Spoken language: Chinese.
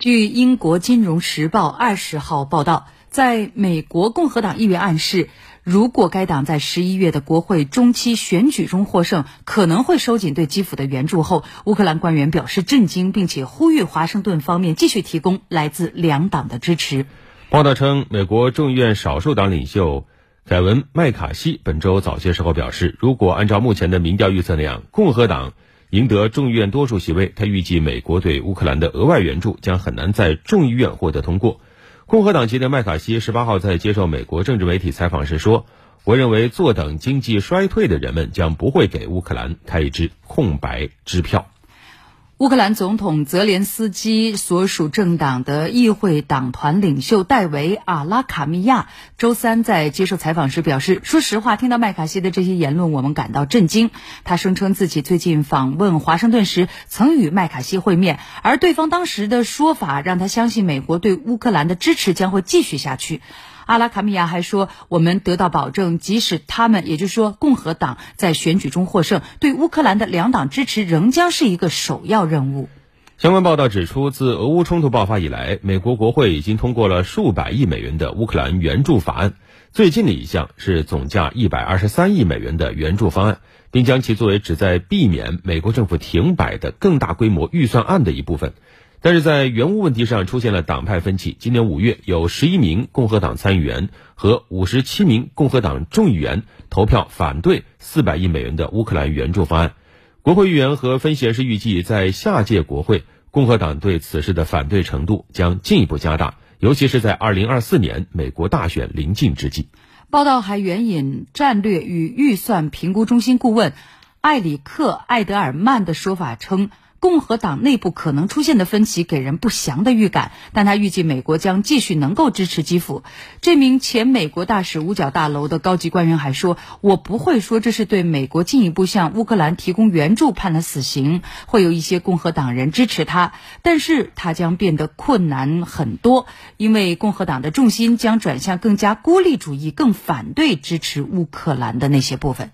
据英国《金融时报》二十号报道，在美国共和党议员暗示，如果该党在十一月的国会中期选举中获胜，可能会收紧对基辅的援助后，乌克兰官员表示震惊，并且呼吁华盛顿方面继续提供来自两党的支持。报道称，美国众议院少数党领袖凯文·麦卡锡本周早些时候表示，如果按照目前的民调预测那样，共和党。赢得众议院多数席位，他预计美国对乌克兰的额外援助将很难在众议院获得通过。共和党籍的麦卡锡十八号在接受美国政治媒体采访时说：“我认为坐等经济衰退的人们将不会给乌克兰开一支空白支票。”乌克兰总统泽连斯基所属政党的议会党团领袖戴维·阿拉卡米亚周三在接受采访时表示：“说实话，听到麦卡锡的这些言论，我们感到震惊。”他声称自己最近访问华盛顿时曾与麦卡锡会面，而对方当时的说法让他相信美国对乌克兰的支持将会继续下去。阿拉卡米亚还说：“我们得到保证，即使他们，也就是说共和党在选举中获胜，对乌克兰的两党支持仍将是一个首要任务。”相关报道指出，自俄乌冲突爆发以来，美国国会已经通过了数百亿美元的乌克兰援助法案。最近的一项是总价一百二十三亿美元的援助方案，并将其作为旨在避免美国政府停摆的更大规模预算案的一部分。但是在援乌问题上出现了党派分歧。今年五月，有十一名共和党参议员和五十七名共和党众议员投票反对四百亿美元的乌克兰援助方案。国会议员和分析人士预计，在下届国会，共和党对此事的反对程度将进一步加大，尤其是在二零二四年美国大选临近之际。报道还援引战略与预算评估中心顾问埃里克·艾德尔曼的说法称。共和党内部可能出现的分歧给人不祥的预感，但他预计美国将继续能够支持基辅。这名前美国大使五角大楼的高级官员还说：“我不会说这是对美国进一步向乌克兰提供援助判了死刑，会有一些共和党人支持他，但是他将变得困难很多，因为共和党的重心将转向更加孤立主义、更反对支持乌克兰的那些部分。”